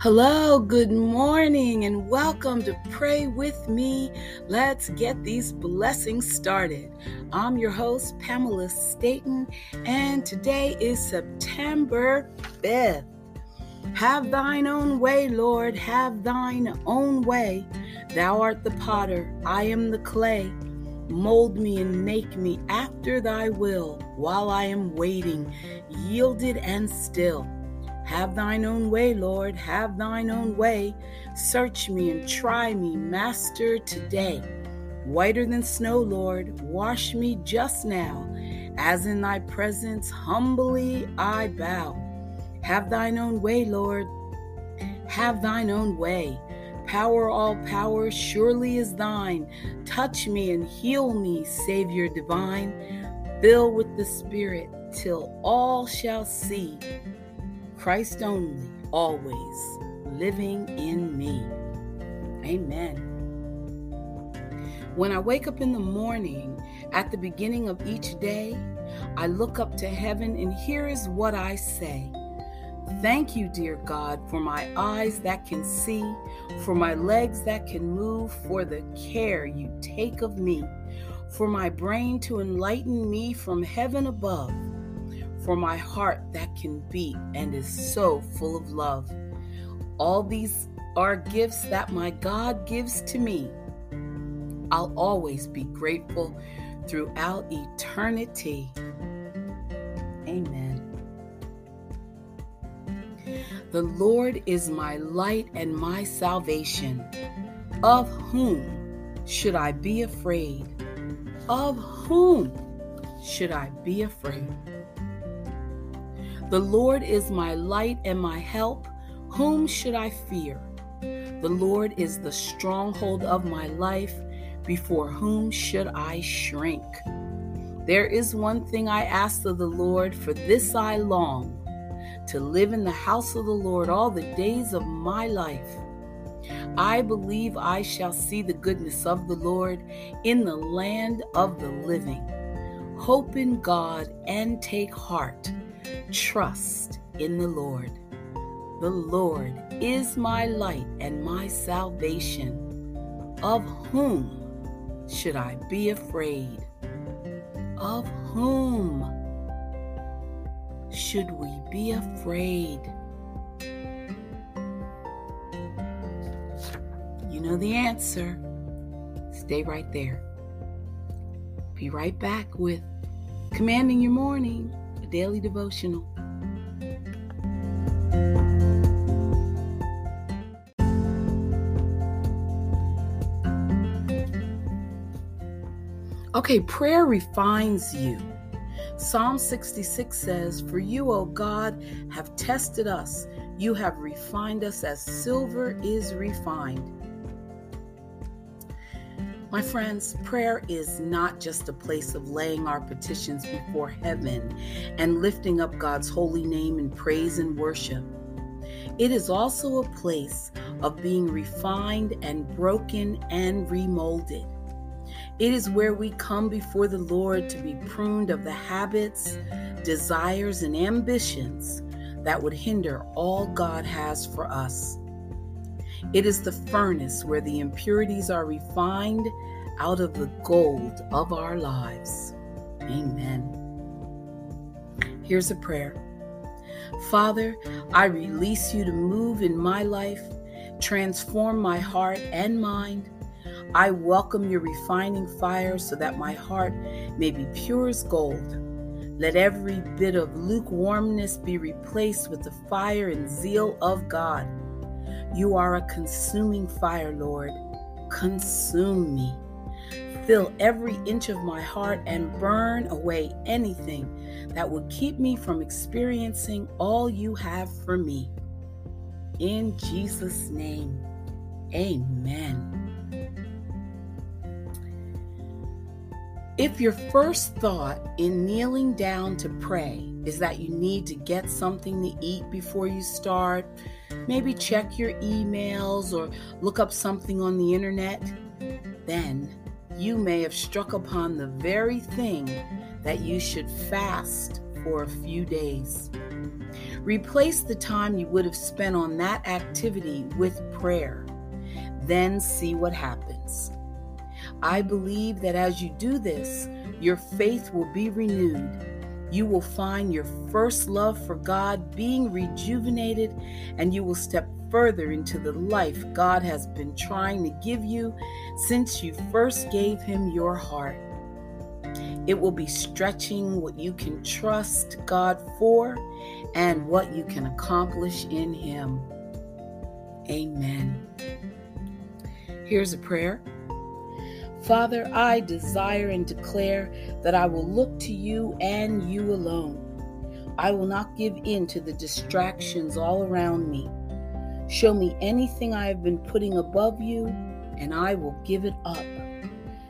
Hello, good morning, and welcome to Pray With Me. Let's get these blessings started. I'm your host, Pamela Staten, and today is September 5th. Have thine own way, Lord, have thine own way. Thou art the potter, I am the clay. Mold me and make me after thy will while I am waiting, yielded and still. Have thine own way, Lord, have thine own way. Search me and try me, Master, today. Whiter than snow, Lord, wash me just now. As in thy presence, humbly I bow. Have thine own way, Lord, have thine own way. Power, all power, surely is thine. Touch me and heal me, Savior divine. Fill with the Spirit till all shall see Christ only, always living in me. Amen. When I wake up in the morning, at the beginning of each day, I look up to heaven, and here is what I say. Thank you, dear God, for my eyes that can see, for my legs that can move, for the care you take of me, for my brain to enlighten me from heaven above for my heart that can beat and is so full of love. All these are gifts that my God gives to me. I'll always be grateful throughout eternity. Amen. The Lord is my light and my salvation. Of whom should I be afraid? Of whom should I be afraid? The Lord is my light and my help. Whom should I fear? The Lord is the stronghold of my life. Before whom should I shrink? There is one thing I ask of the Lord, for this I long to live in the house of the Lord all the days of my life. I believe I shall see the goodness of the Lord in the land of the living. Hope in God and take heart Trust in the Lord. The Lord is my light and my salvation. Of whom should I be afraid? Of whom should we be afraid? You know the answer. Stay right there. Be right back with Commanding Your Morning daily devotional. Okay, prayer refines you. Psalm 66 says, For you, O God, have tested us. You have refined us as silver is refined. My friends, prayer is not just a place of laying our petitions before heaven and lifting up God's holy name in praise and worship. It is also a place of being refined and broken and remolded. It is where we come before the Lord to be pruned of the habits, desires, and ambitions that would hinder all God has for us. It is the furnace where the impurities are refined out of the gold of our lives. Amen. Here's a prayer Father, I release you to move in my life, transform my heart and mind. I welcome your refining fire so that my heart may be pure as gold. Let every bit of lukewarmness be replaced with the fire and zeal of God. You are a consuming fire, Lord. Consume me. Fill every inch of my heart and burn away anything that would keep me from experiencing all you have for me. In Jesus' name, amen. If your first thought in kneeling down to pray is that you need to get something to eat before you start, maybe check your emails or look up something on the internet, then you may have struck upon the very thing that you should fast for a few days. Replace the time you would have spent on that activity with prayer. Then see what happens. I believe that as you do this, your faith will be renewed. You will find your first love for God being rejuvenated, and you will step further into the life God has been trying to give you since you first gave Him your heart. It will be stretching what you can trust God for and what you can accomplish in Him. Amen. Here's a prayer. Father, I desire and declare that I will look to you and you alone. I will not give in to the distractions all around me. Show me anything I have been putting above you, and I will give it up.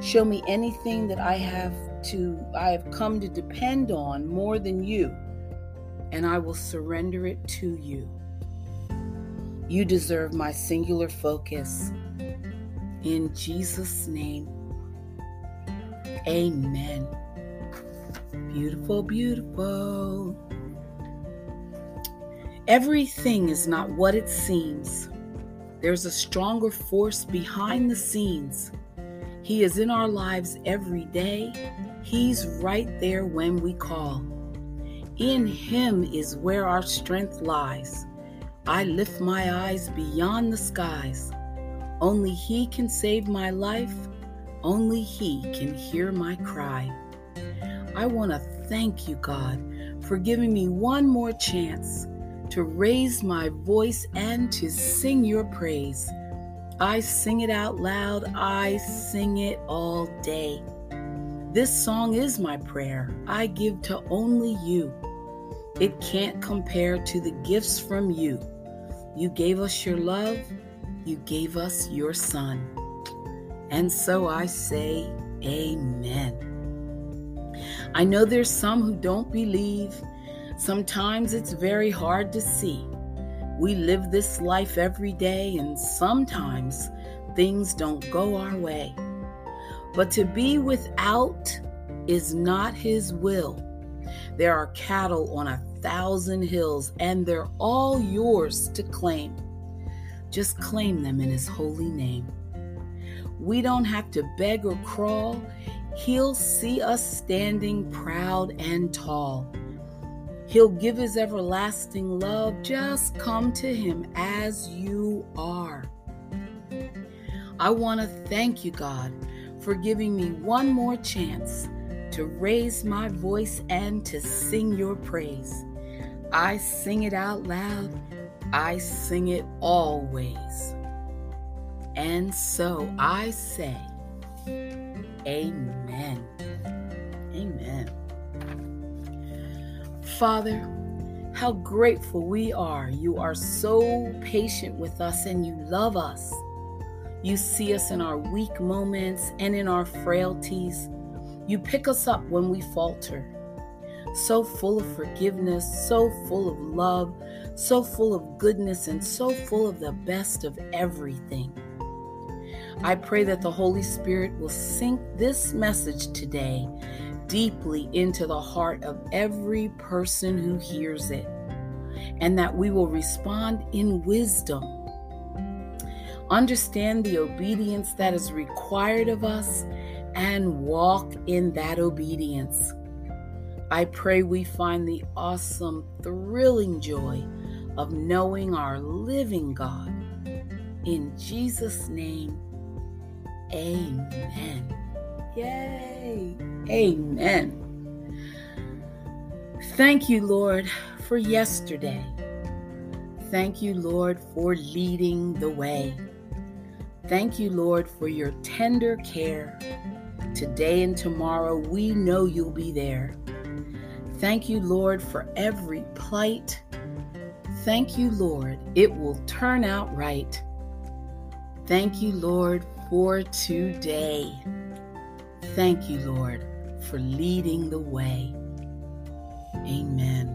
Show me anything that I have to I have come to depend on more than you, and I will surrender it to you. You deserve my singular focus. In Jesus' name. Amen. Beautiful, beautiful. Everything is not what it seems. There's a stronger force behind the scenes. He is in our lives every day. He's right there when we call. In Him is where our strength lies. I lift my eyes beyond the skies. Only He can save my life. Only He can hear my cry. I want to thank you, God, for giving me one more chance to raise my voice and to sing your praise. I sing it out loud, I sing it all day. This song is my prayer I give to only you. It can't compare to the gifts from you. You gave us your love, you gave us your son. And so I say, Amen. I know there's some who don't believe Sometimes it's very hard to see. We live this life every day, and sometimes things don't go our way. But to be without is not His will. There are cattle on a thousand hills, and they're all yours to claim. Just claim them in His holy name. We don't have to beg or crawl. He'll see us standing proud and tall. He'll give his everlasting love. Just come to him as you are. I want to thank you, God, for giving me one more chance to raise my voice and to sing your praise. I sing it out loud, I sing it always. And so I say, Amen. Amen. Father, how grateful we are. You are so patient with us and you love us. You see us in our weak moments and in our frailties. You pick us up when we falter. So full of forgiveness, so full of love, so full of goodness, and so full of the best of everything. I pray that the Holy Spirit will sink this message today deeply into the heart of every person who hears it, and that we will respond in wisdom. Understand the obedience that is required of us and walk in that obedience. I pray we find the awesome, thrilling joy of knowing our living God. In Jesus' name, amen. Yay! Amen. Thank you, Lord, for yesterday. Thank you, Lord, for leading the way. Thank you, Lord, for your tender care. Today and tomorrow, we know you'll be there. Thank you, Lord, for every plight. Thank you, Lord, it will turn out right. Thank you, Lord, for today. Thank you, Lord, for leading the way. Amen.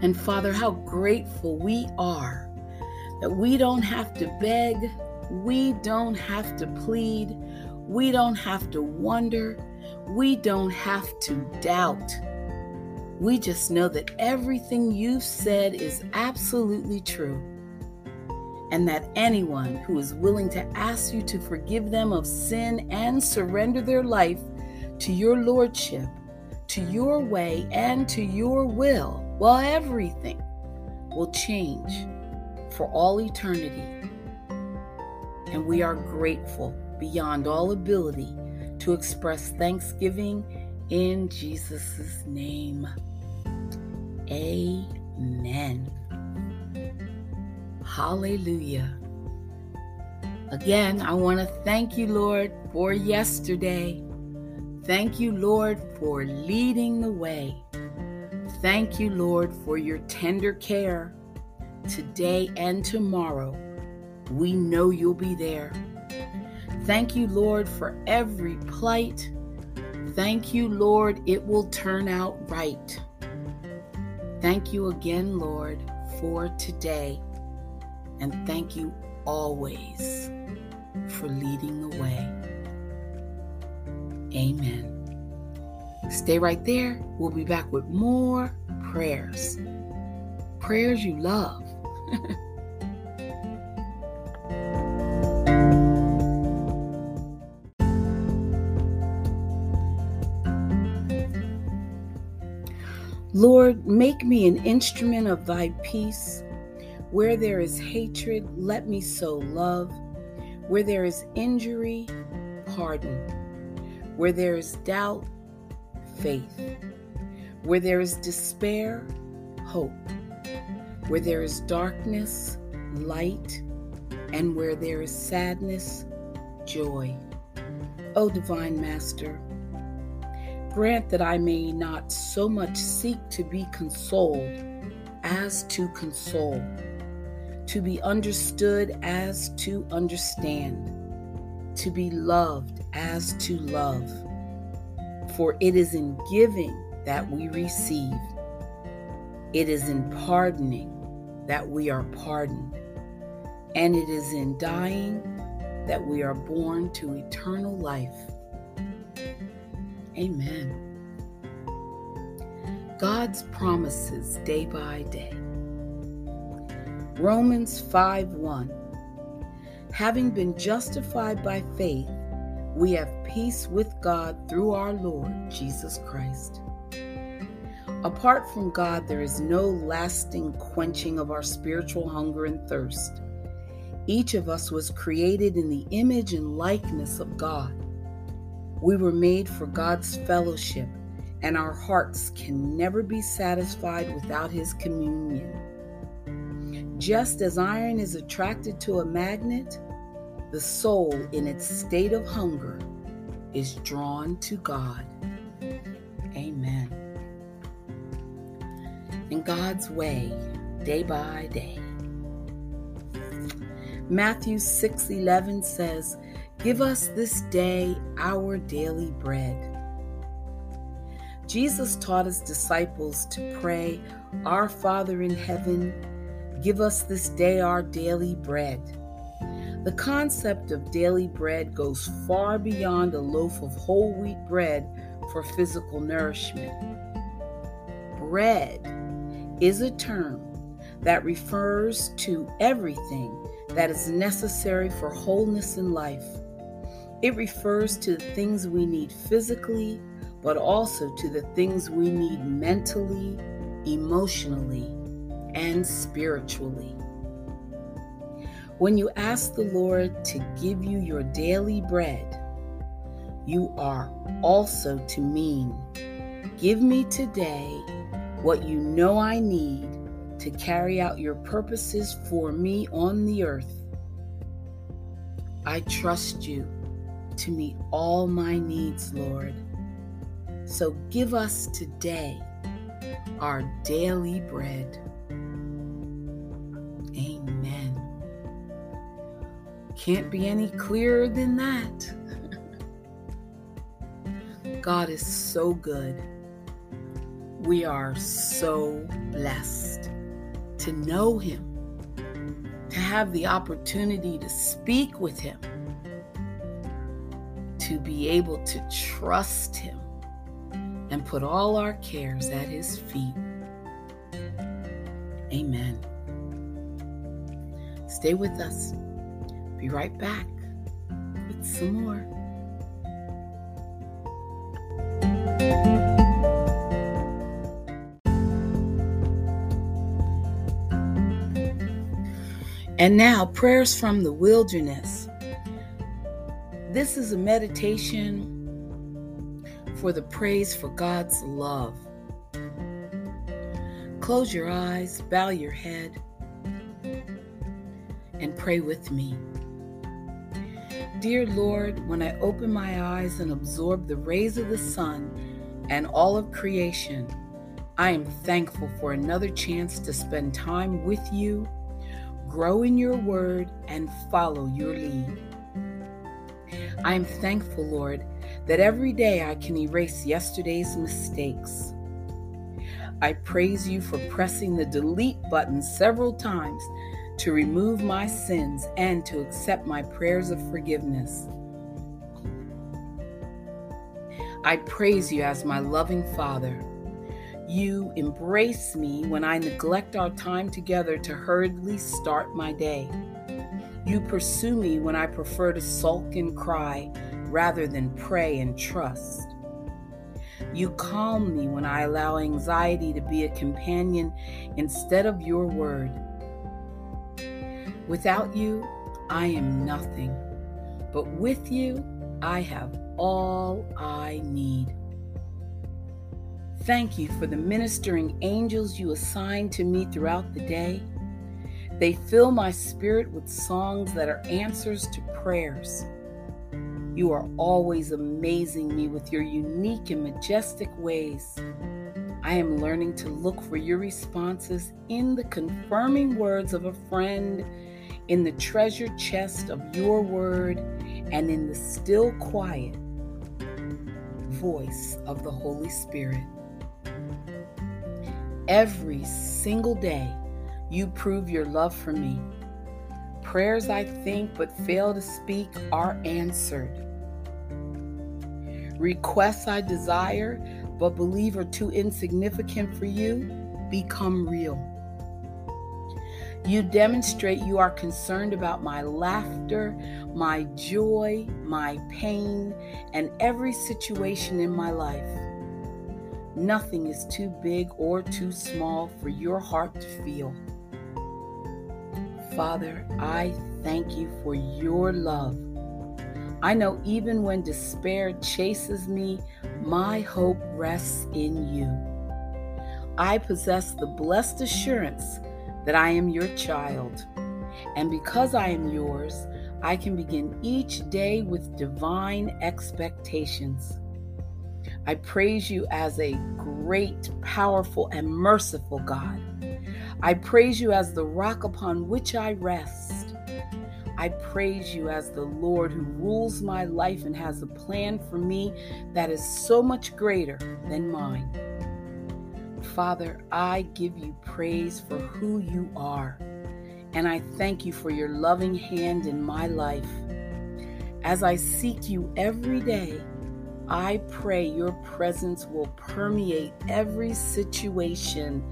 And Father, how grateful we are that we don't have to beg, we don't have to plead, we don't have to wonder, we don't have to doubt. We just know that everything you've said is absolutely true, and that anyone who is willing to ask you to forgive them of sin and surrender their life to your lordship, to your way, and to your will, well, everything will change for all eternity. And we are grateful beyond all ability to express thanksgiving in Jesus' name. Amen. Hallelujah. Again, I want to thank you, Lord, for yesterday. Thank you, Lord, for leading the way. Thank you, Lord, for your tender care today and tomorrow. We know you'll be there. Thank you, Lord, for every plight. Thank you, Lord, it will turn out right. Thank you again, Lord, for today. And thank you always for leading the way. Amen. Stay right there. We'll be back with more prayers. Prayers you love. Lord, make me an instrument of thy peace. Where there is hatred, let me sow love. Where there is injury, pardon. Where there is doubt, faith. Where there is despair, hope. Where there is darkness, light. And where there is sadness, joy. O Divine Master, grant that I may not so much seek to be consoled as to console, to be understood as to understand, to be loved as to love for it is in giving that we receive, it is in pardoning that we are pardoned, and it is in dying that we are born to eternal life. Amen. God's promises day by day. Romans 5:1 Having been justified by faith, we have peace with God through our Lord Jesus Christ. Apart from God, there is no lasting quenching of our spiritual hunger and thirst. Each of us was created in the image and likeness of God. We were made for God's fellowship, and our hearts can never be satisfied without His communion. Just as iron is attracted to a magnet, the soul in its state of hunger is drawn to God. Amen. In God's way, day by day. Matthew 6:11 says, "Give us this day our daily bread." Jesus taught his disciples to pray, "Our Father in heaven, give us this day our daily bread." The concept of daily bread goes far beyond a loaf of whole wheat bread for physical nourishment. Bread is a term that refers to everything that is necessary for wholeness in life. It refers to the things we need physically, but also to the things we need mentally, emotionally, and spiritually. When you ask the Lord to give you your daily bread, you are also to mean, Give me today what you know I need to carry out your purposes for me on the earth. I trust you to meet all my needs, Lord. So give us today our daily bread. Can't be any clearer than that. God is so good. We are so blessed to know Him, to have the opportunity to speak with Him, to be able to trust Him, and put all our cares at His feet. Amen. Stay with us. Be right back with some more. And now, prayers from the wilderness. This is a meditation for the praise for God's love. Close your eyes, bow your head, and pray with me. Dear Lord, when I open my eyes and absorb the rays of the sun and all of creation, I am thankful for another chance to spend time with you, grow in your word, and follow your lead. I am thankful, Lord, that every day I can erase yesterday's mistakes. I praise you for pressing the delete button several times to remove my sins and to accept my prayers of forgiveness. I praise you as my loving Father. You embrace me when I neglect our time together to hurriedly start my day. You pursue me when I prefer to sulk and cry rather than pray and trust. You calm me when I allow anxiety to be a companion instead of your word. Without you, I am nothing, but with you, I have all I need. Thank you for the ministering angels you assign to me throughout the day. They fill my spirit with songs that are answers to prayers. You are always amazing me with your unique and majestic ways. I am learning to look for your responses in the confirming words of a friend, in the treasure chest of your word, and in the still quiet voice of the Holy Spirit. Every single day, you prove your love for me. Prayers I think but fail to speak are answered. Requests I desire but believe are too insignificant for you become real. You demonstrate you are concerned about my laughter, my joy, my pain, and every situation in my life. Nothing is too big or too small for your heart to feel. Father, I thank you for your love I know even when despair chases me, my hope rests in you. I possess the blessed assurance that I am your child. And because I am yours, I can begin each day with divine expectations. I praise you as a great, powerful, and merciful God. I praise you as the rock upon which I rest. I praise you as the Lord who rules my life and has a plan for me that is so much greater than mine. Father, I give you praise for who you are, and I thank you for your loving hand in my life. As I seek you every day, I pray your presence will permeate every situation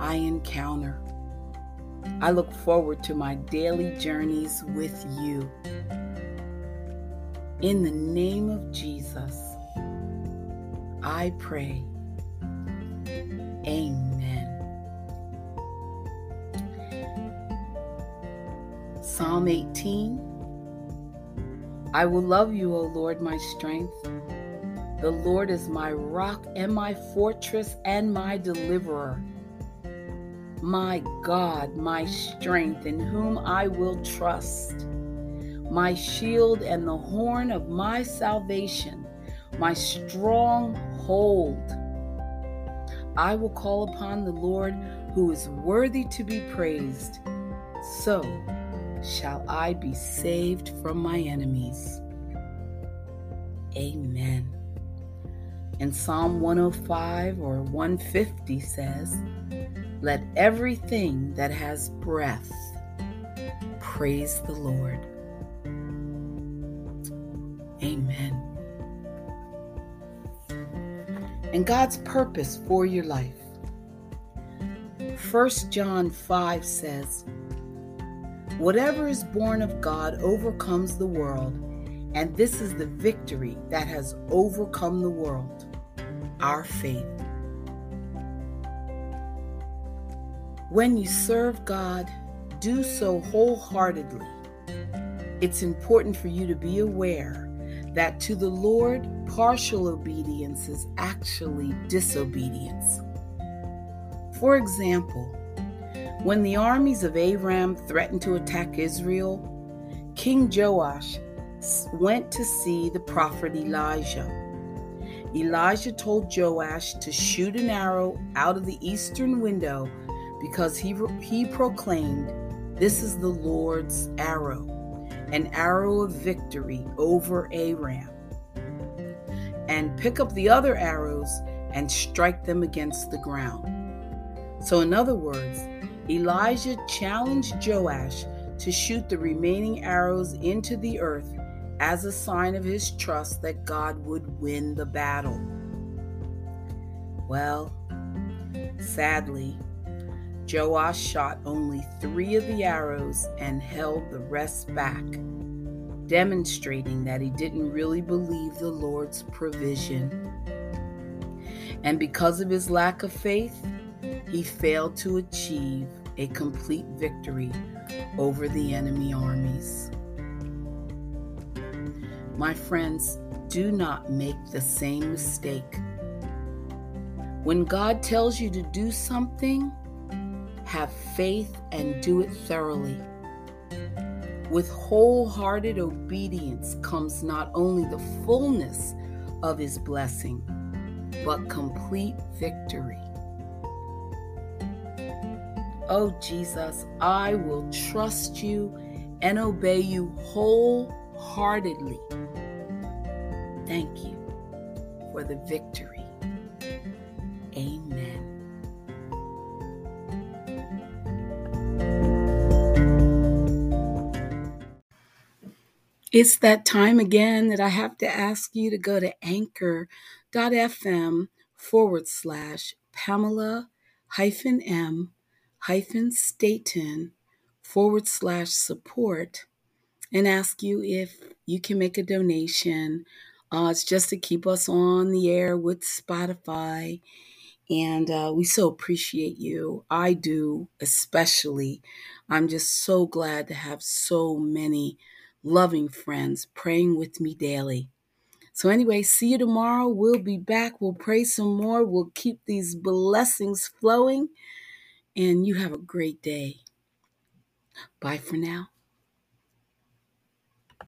I encounter. I look forward to my daily journeys with you. In the name of Jesus, I pray. Amen. Psalm 18 I will love you, O Lord, my strength. The Lord is my rock and my fortress and my deliverer my God, my strength, in whom I will trust, my shield and the horn of my salvation, my stronghold. I will call upon the Lord who is worthy to be praised. So shall I be saved from my enemies. Amen. And Psalm 105 or 150 says, let everything that has breath praise the Lord. Amen. And God's purpose for your life. 1 John 5 says, Whatever is born of God overcomes the world, and this is the victory that has overcome the world our faith. When you serve God, do so wholeheartedly. It's important for you to be aware that to the Lord, partial obedience is actually disobedience. For example, when the armies of Aram threatened to attack Israel, King Joash went to see the prophet Elijah. Elijah told Joash to shoot an arrow out of the eastern window because he, he proclaimed, This is the Lord's arrow, an arrow of victory over Aram. And pick up the other arrows and strike them against the ground. So, in other words, Elijah challenged Joash to shoot the remaining arrows into the earth as a sign of his trust that God would win the battle. Well, sadly, Joash shot only three of the arrows and held the rest back, demonstrating that he didn't really believe the Lord's provision. And because of his lack of faith, he failed to achieve a complete victory over the enemy armies. My friends, do not make the same mistake. When God tells you to do something, have faith and do it thoroughly. With wholehearted obedience comes not only the fullness of His blessing, but complete victory. Oh, Jesus, I will trust you and obey you wholeheartedly. Thank you for the victory. It's that time again that I have to ask you to go to anchor.fm forward slash Pamela hyphen M hyphen Staten forward slash support and ask you if you can make a donation. Uh, it's just to keep us on the air with Spotify. And uh, we so appreciate you. I do, especially. I'm just so glad to have so many loving friends praying with me daily. So, anyway, see you tomorrow. We'll be back. We'll pray some more. We'll keep these blessings flowing and you have a great day. Bye for now.